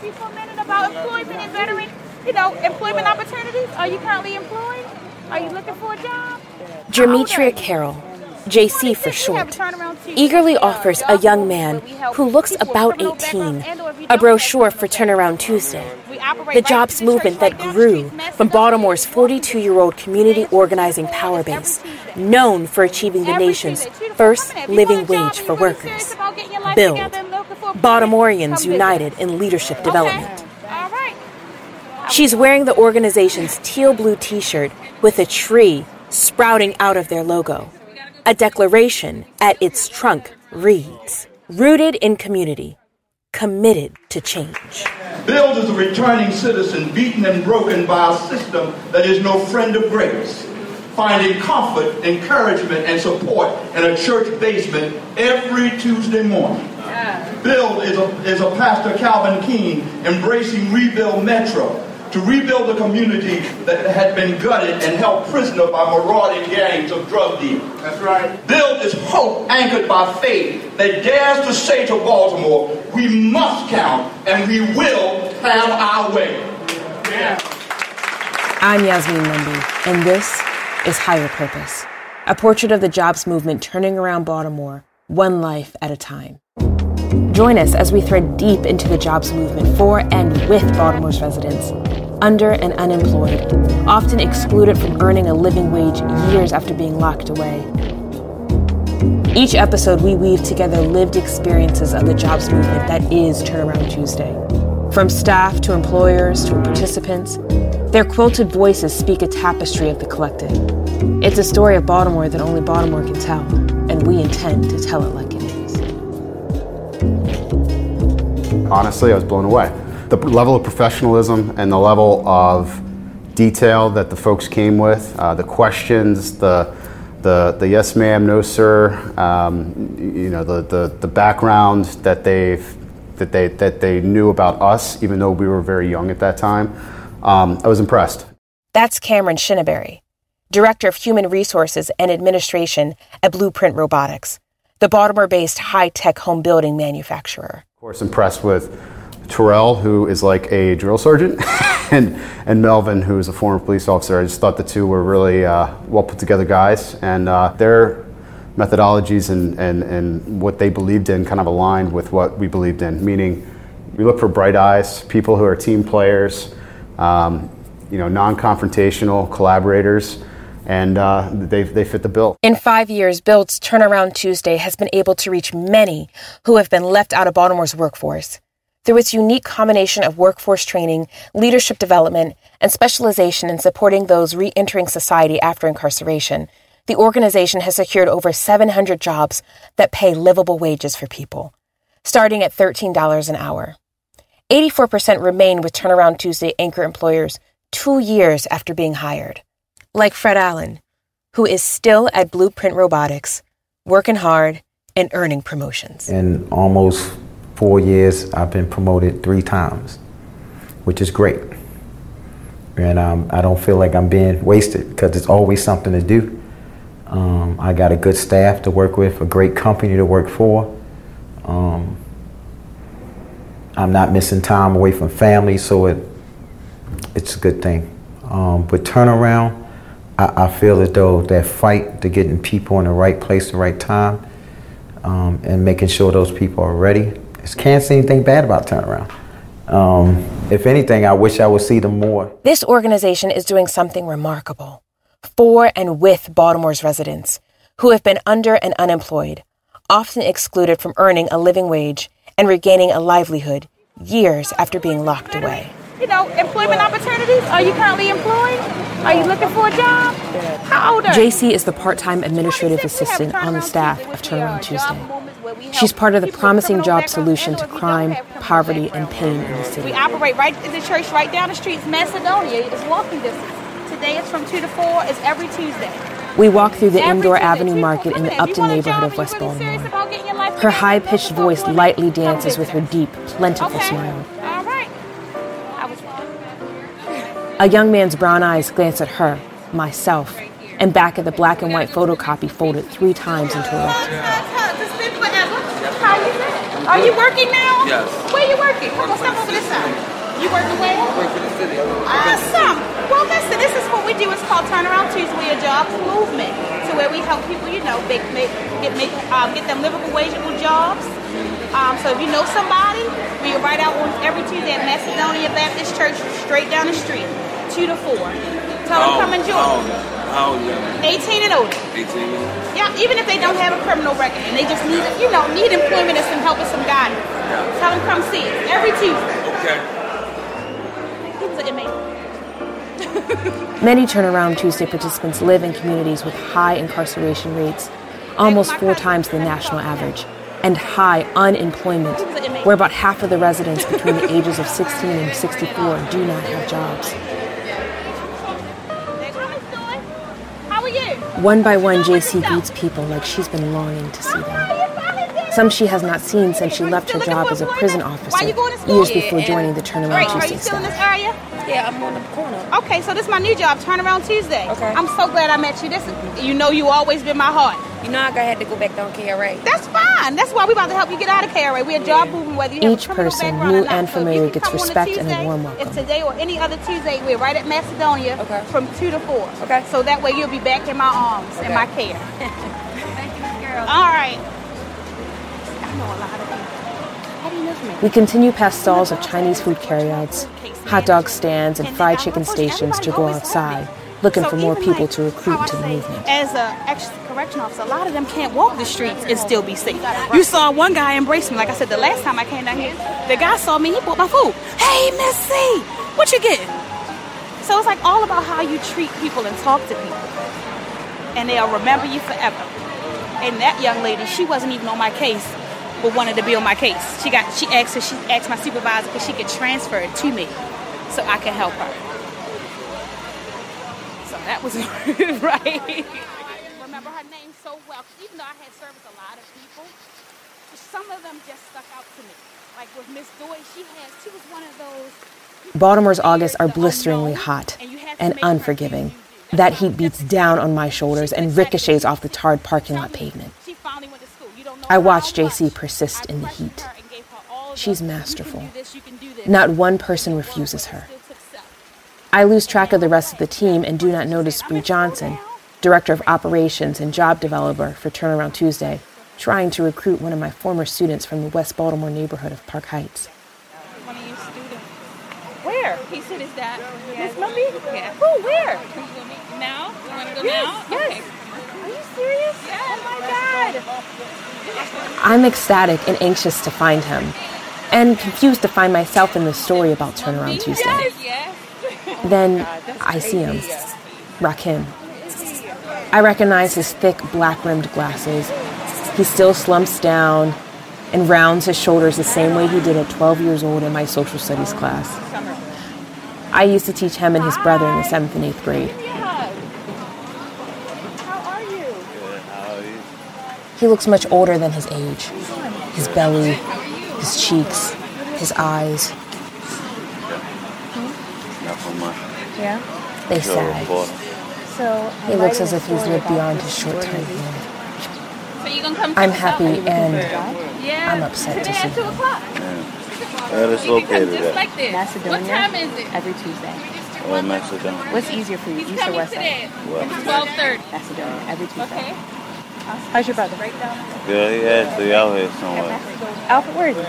ask you for a minute about employment and veteran, you know, employment opportunities? Are you currently employed? Are you looking for a job? Demetria Carroll, JC for short, eagerly offers a young man who looks about 18 a brochure for Turnaround Tuesday, the jobs movement that grew from Baltimore's 42 year old community organizing power base, known for achieving the nation's first living wage for workers. Build. Baltimoreans United in Leadership Development. She's wearing the organization's teal blue t shirt with a tree sprouting out of their logo. A declaration at its trunk reads Rooted in community, committed to change. Build is a returning citizen beaten and broken by a system that is no friend of grace, finding comfort, encouragement, and support in a church basement every Tuesday morning. Build is a, is a Pastor Calvin Keene embracing Rebuild Metro to rebuild a community that had been gutted and held prisoner by marauding gangs of drug dealers. That's right. Build is hope anchored by faith that dares to say to Baltimore, we must count and we will have our way. Yeah. I'm Yasmin Mumby, and this is Higher Purpose, a portrait of the jobs movement turning around Baltimore, one life at a time. Join us as we thread deep into the jobs movement for and with Baltimore's residents, under and unemployed, often excluded from earning a living wage years after being locked away. Each episode, we weave together lived experiences of the jobs movement that is Turnaround Tuesday. From staff to employers to participants, their quilted voices speak a tapestry of the collective. It's a story of Baltimore that only Baltimore can tell, and we intend to tell it like Honestly, I was blown away. The level of professionalism and the level of detail that the folks came with, uh, the questions, the the, the yes ma'am, no sir, um, you know, the, the, the background that they've that they that they knew about us, even though we were very young at that time. Um, I was impressed. That's Cameron Shinneberry, Director of Human Resources and Administration at Blueprint Robotics, the Baltimore-based high-tech home building manufacturer. Of course, impressed with Terrell, who is like a drill sergeant, and and Melvin, who is a former police officer. I just thought the two were really uh, well put together guys, and uh, their methodologies and, and, and what they believed in kind of aligned with what we believed in. Meaning, we look for bright eyes, people who are team players, um, you know, non-confrontational collaborators. And uh, they, they fit the bill. In five years, Build's Turnaround Tuesday has been able to reach many who have been left out of Baltimore's workforce. Through its unique combination of workforce training, leadership development, and specialization in supporting those re entering society after incarceration, the organization has secured over 700 jobs that pay livable wages for people, starting at $13 an hour. 84% remain with Turnaround Tuesday anchor employers two years after being hired. Like Fred Allen, who is still at Blueprint Robotics, working hard and earning promotions. In almost four years, I've been promoted three times, which is great. And um, I don't feel like I'm being wasted because it's always something to do. Um, I got a good staff to work with, a great company to work for. Um, I'm not missing time away from family, so it it's a good thing. Um, but turnaround, I, I, feel as though that fight to getting people in the right place, the right time, um, and making sure those people are ready. I can't see anything bad about turnaround. Um, if anything, I wish I would see them more. This organization is doing something remarkable for and with Baltimore's residents who have been under and unemployed, often excluded from earning a living wage and regaining a livelihood years after being locked away. You know, employment opportunities. Are you currently employed? Are you looking for a job? How old are you? JC is the part time administrative assistant on the staff of Turnaround Tuesday. She's part of the promising job solution to crime, poverty, and pain in the city. We operate right in the church right down the street. It's Macedonia. It's walking distance. Today it's from 2 to 4. It's every Tuesday. We walk through the indoor Avenue Market in the Upton neighborhood of West Baltimore. Her high pitched voice lightly dances with her deep, plentiful smile. A young man's brown eyes glance at her, myself, and back at the black and white photocopy folded three times into a rectangle. Are you working now? Yes. Where you working? Come on, step over this side. You working where? I work for the city. Awesome. Well, listen, this is what we do. It's called Turnaround Tuesday. We're a jobs movement. So where we help people, you know, make, make, get, make, um, get them livable, wageable jobs. Um, so if you know somebody, we are right out on every Tuesday at Macedonia Baptist Church, straight down the street, 2 to 4. Tell them oh, come and join. Oh, How old? How old are you? 18 and older. 18? Yeah, even if they don't have a criminal record and they just need, you know, need employment and some help and some guidance. Tell them come see us every Tuesday. Okay. He's an inmate. Many Turnaround Tuesday participants live in communities with high incarceration rates, almost four times the national average, and high unemployment, where about half of the residents between the ages of 16 and 64 do not have jobs. One by one, JC greets people like she's been longing to see them. Some she has not seen since she left her job as a prison officer years before joining the Turnaround Great. Are you still in this area? Yeah, I'm on the corner. Okay, so this is my new job, Turnaround Tuesday. Okay. I'm so glad I met you. This you know you always been my heart. You know I had to go back down KRA. That's fine. That's why we about to help you get out of KRA. We're a job movement whether you have Each a criminal person, background new or not. and So familiar, you can gets come on respect and a warm welcome. If today or any other Tuesday, we're right at Macedonia Okay. from 2 to 4. Okay. So that way you'll be back in my arms, in my care. Thank you, Miss Girl. All right. I know a lot of people. How do you know me? We continue past stalls of Chinese food carryouts, hot dog stands, and fried chicken stations to go outside, looking for more people to recruit how I to the movement. As a ex correction officer, a lot of them can't walk the streets and still be safe. You saw one guy embrace me. Like I said, the last time I came down here, the guy saw me, he bought my food. Hey, Missy, what you getting? So it's like all about how you treat people and talk to people. And they'll remember you forever. And that young lady, she wasn't even on my case, but wanted to be on my case. She got she asked her, she asked my supervisor if she could transfer it to me so I could help her. So that was right. I remember her name so well. 'cause even though I had serviced a lot of people, some of them just stuck out to me. Like with Miss Doy, she has she was one of those Baltimore's August are blisteringly hot and unforgiving. That heat beats down on my shoulders and ricochets off the tarred parking lot pavement. she finally went to school. You don't know I watch JC persist in the heat. her and gave her all She's the, "You can masterful. do this, you can do this." Not one person refuses her. Still took steps. I lose track of the rest of the team and do not notice Bree Johnson, Director of Operations and Job Developer for Turnaround Tuesday, trying to recruit one of my former students from the West Baltimore neighborhood of Park Heights. One of your students. Where? He said, "Is that Miss Mummy?" Yeah. Oh, Who? Where? Now? You want to go Yes, now? yes. Okay. Are you serious? Oh my God. I'm ecstatic and anxious to find him, and confused to find myself in the story about Turnaround Tuesday. Yes. Then oh I see him, Rakim. I recognize his thick black rimmed glasses. He still slumps down and rounds his shoulders the same way he did at 12 years old in my social studies class. I used to teach him and his brother in the 7th and 8th grade. How are you? He looks much older than his age. His belly, his cheeks, his eyes, Yeah. they sag. So He looks as if he's lived beyond his short time here. So you gonna come? I'm check us out? happy and Yeah. I'm upset to see at two him. o'clock. Where is You located at? like. Macedonia. What time is it? Every Tuesday. Oh, Macedonia. What's easier for you, He's east or west side? today. Twelve thirty. Macedonia. Every Tuesday. Okay. How's your brother? Yeah, he actually out here somewhere. Alfred, where is he?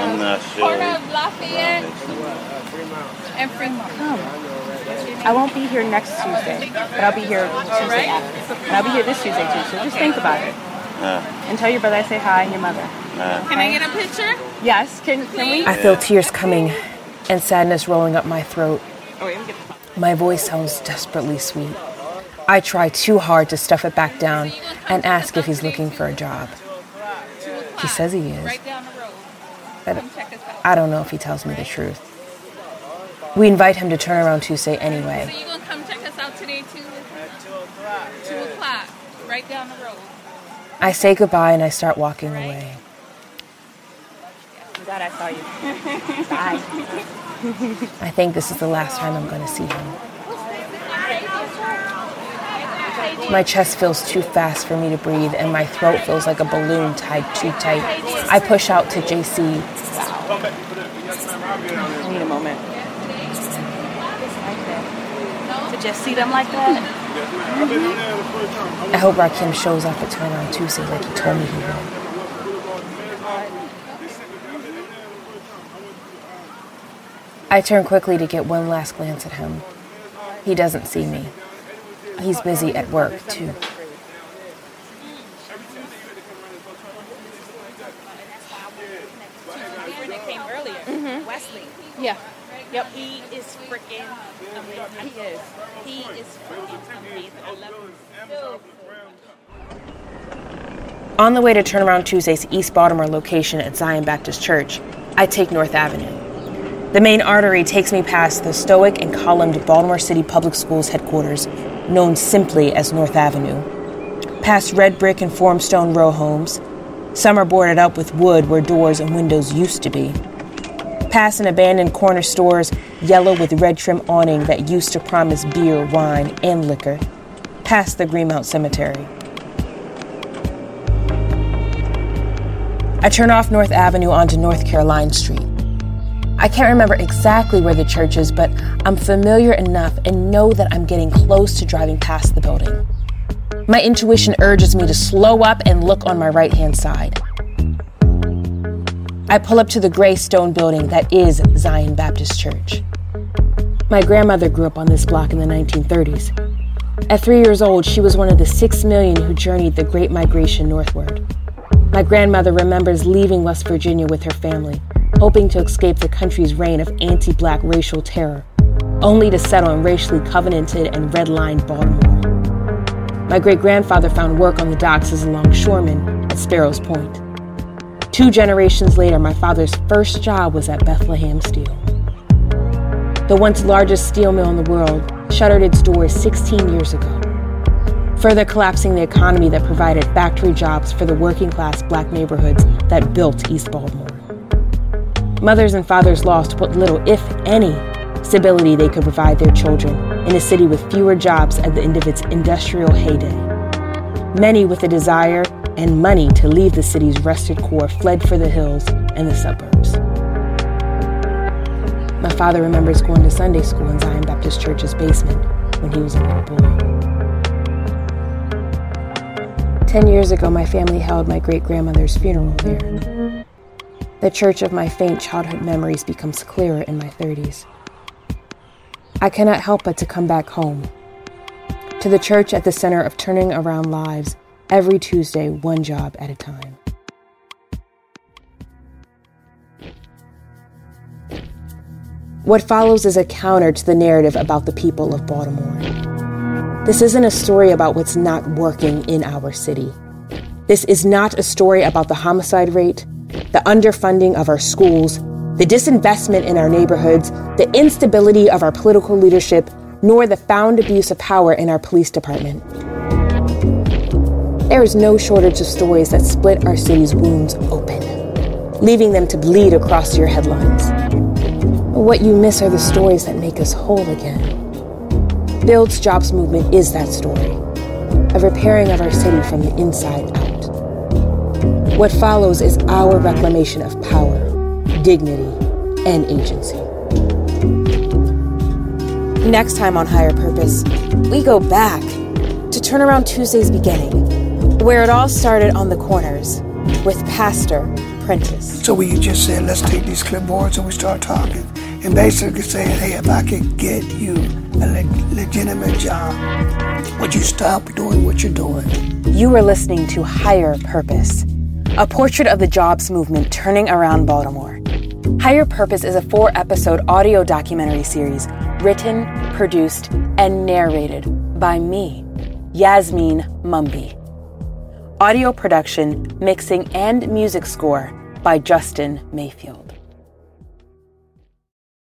I'm not sure. Corner of Lafayette and Fremont. Come. I won't be here next Tuesday, but I'll be here Tuesday after. And I'll be here this Tuesday too, so just think about it. Uh, And tell your brother I say hi and your mother. uh, Can I get a picture? Yes, can, can we? I feel tears coming and sadness rolling up my throat. My voice sounds desperately sweet. I try too hard to stuff it back down and ask if he's looking for a job. He says he is, Right down the road. but Come check us out. I don't know if he tells me the truth. We invite him to turn around Tuesday anyway. So anyway. you gonna come check us out today too? Two o'clock. Two o'clock, Right down the road. I say goodbye and I start walking away. I'm glad I saw you. Bye. I think this is the last time I'm going to see him. My chest feels too fast for me to breathe, and my throat feels like a balloon tied too tight. I push out to JC. I need a moment. To just see them like that. I hope Rakim shows up at Turnaround Tuesday like he told me he would. I turn quickly to get one last glance at him. He doesn't see me. He's busy at work, too. Mm-hmm. Wesley. Yeah. Yep. He is freaking amazing. He is. He is freaking amazing. I love him. On the way to Turnaround Tuesday's East Baltimore location at Zion Baptist Church, I take North Avenue. The main artery takes me past the stoic and columned Baltimore City Public Schools headquarters, known simply as North Avenue, past red brick and form stone row homes. Some are boarded up with wood where doors and windows used to be. Past an abandoned corner store's yellow with red trim awning that used to promise beer, wine, and liquor. Past the Greenmount Cemetery. I turn off North Avenue onto North Caroline Street. I can't remember exactly where the church is, but I'm familiar enough and know that I'm getting close to driving past the building. My intuition urges me to slow up and look on my right hand side. I pull up to the gray stone building that is Zion Baptist Church. My grandmother grew up on this block in the 1930s. At three years old, she was one of the six million who journeyed the Great Migration northward. My grandmother remembers leaving West Virginia with her family, hoping to escape the country's reign of anti black racial terror, only to settle in racially covenanted and redlined Baltimore. My great grandfather found work on the docks as a longshoreman at Sparrows Point. Two generations later, my father's first job was at Bethlehem Steel. The once largest steel mill in the world shuttered its doors 16 years ago, further collapsing the economy that provided factory jobs for the working class black neighborhoods that built East Baltimore. Mothers and fathers lost what little, if any, stability they could provide their children in a city with fewer jobs at the end of its industrial heyday. Many with a desire and money to leave the city's rusted core fled for the hills and the suburbs. My father remembers going to Sunday school in Zion Baptist Church's basement when he was a little boy. Ten years ago, my family held my great grandmother's funeral there. The church of my faint childhood memories becomes clearer in my 30s. I cannot help but to come back home. To the church at the center of turning around lives every Tuesday, one job at a time. What follows is a counter to the narrative about the people of Baltimore. This isn't a story about what's not working in our city. This is not a story about the homicide rate, the underfunding of our schools, the disinvestment in our neighborhoods, the instability of our political leadership, nor the found abuse of power in our police department. There is no shortage of stories that split our city's wounds open, leaving them to bleed across your headlines. What you miss are the stories that make us whole again. Build's Jobs Movement is that story, a repairing of our city from the inside out. What follows is our reclamation of power, dignity, and agency. Next time on Higher Purpose, we go back to Turnaround Tuesday's beginning, where it all started on the corners with Pastor Prentice. So we just said, let's take these clipboards and we start talking. And basically saying, hey, if I could get you a le- legitimate job, would you stop doing what you're doing? You are listening to Higher Purpose a portrait of the jobs movement turning around Baltimore. Higher Purpose is a four episode audio documentary series written, produced, and narrated by me, Yasmin Mumby. Audio production, mixing, and music score by Justin Mayfield.